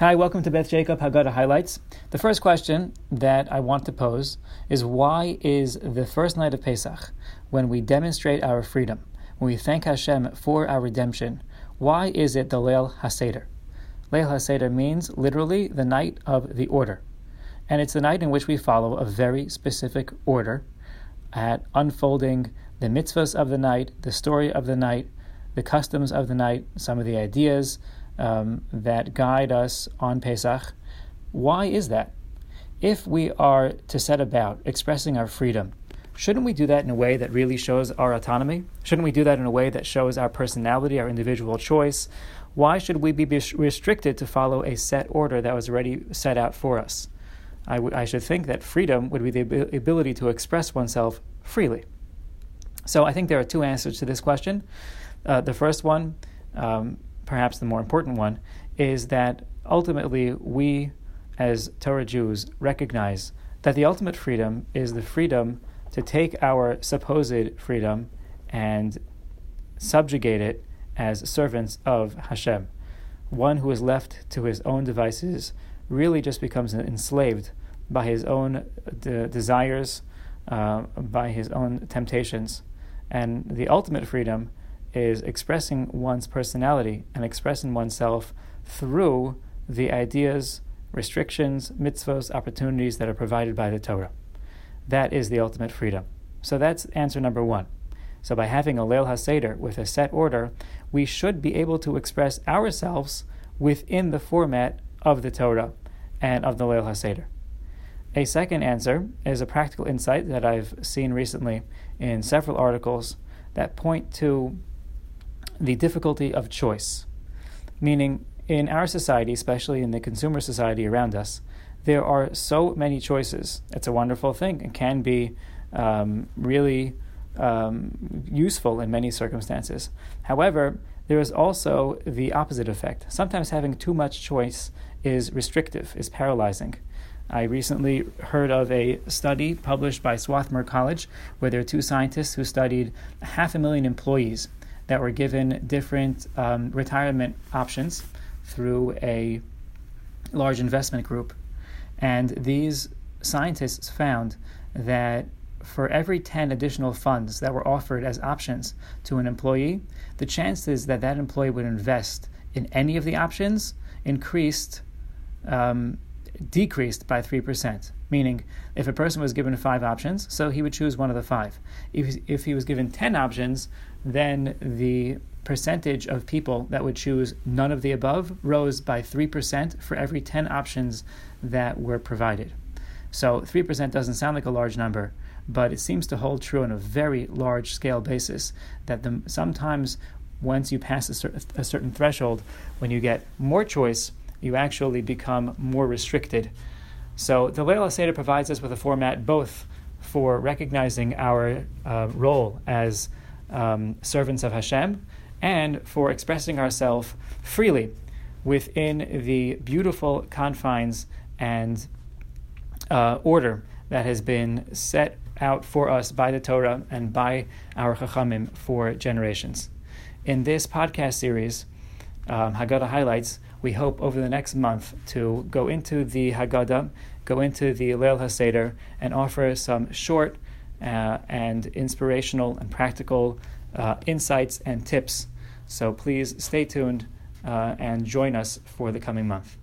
Hi, welcome to Beth Jacob Haggadah Highlights. The first question that I want to pose is why is the first night of Pesach, when we demonstrate our freedom, when we thank Hashem for our redemption, why is it the Leil HaSeder? Leil HaSeder means literally the night of the order. And it's the night in which we follow a very specific order at unfolding the mitzvahs of the night, the story of the night, the customs of the night, some of the ideas, um, that guide us on Pesach. Why is that? If we are to set about expressing our freedom, shouldn't we do that in a way that really shows our autonomy? Shouldn't we do that in a way that shows our personality, our individual choice? Why should we be restricted to follow a set order that was already set out for us? I, w- I should think that freedom would be the ab- ability to express oneself freely. So I think there are two answers to this question. Uh, the first one, um, perhaps the more important one, is that ultimately we, as Torah Jews, recognize that the ultimate freedom is the freedom to take our supposed freedom and subjugate it as servants of Hashem. One who is left to his own devices really just becomes enslaved by his own de- desires, uh, by his own temptations. And the ultimate freedom is expressing one's personality and expressing oneself through the ideas, restrictions, mitzvahs, opportunities that are provided by the Torah. That is the ultimate freedom. So that's answer number one. So by having a Leil HaSeder with a set order, we should be able to express ourselves within the format of the Torah and of the Leil HaSeder. A second answer is a practical insight that I've seen recently in several articles that point to the difficulty of choice. Meaning, in our society, especially in the consumer society around us, there are so many choices. It's a wonderful thing. It can be um, really um, useful in many circumstances. However, there is also the opposite effect. Sometimes having too much choice is restrictive, is paralyzing. I recently heard of a study published by Swarthmore College where there are two scientists who studied half a million employees that were given different um, retirement options through a large investment group. And these scientists found that for every 10 additional funds that were offered as options to an employee, the chances that that employee would invest in any of the options increased, um, decreased by 3%. Meaning, if a person was given five options, so he would choose one of the five. If, if he was given 10 options, then the percentage of people that would choose none of the above rose by 3% for every 10 options that were provided. So 3% doesn't sound like a large number, but it seems to hold true on a very large scale basis that the, sometimes once you pass a, cer- a certain threshold, when you get more choice, you actually become more restricted. So the Leil HaSeder provides us with a format both for recognizing our uh, role as um, servants of Hashem and for expressing ourselves freely within the beautiful confines and uh, order that has been set out for us by the Torah and by our Chachamim for generations. In this podcast series, um, Haggadah Highlights, we hope over the next month to go into the Haggadah, go into the Leil HaSeder, and offer some short uh, and inspirational and practical uh, insights and tips. So please stay tuned uh, and join us for the coming month.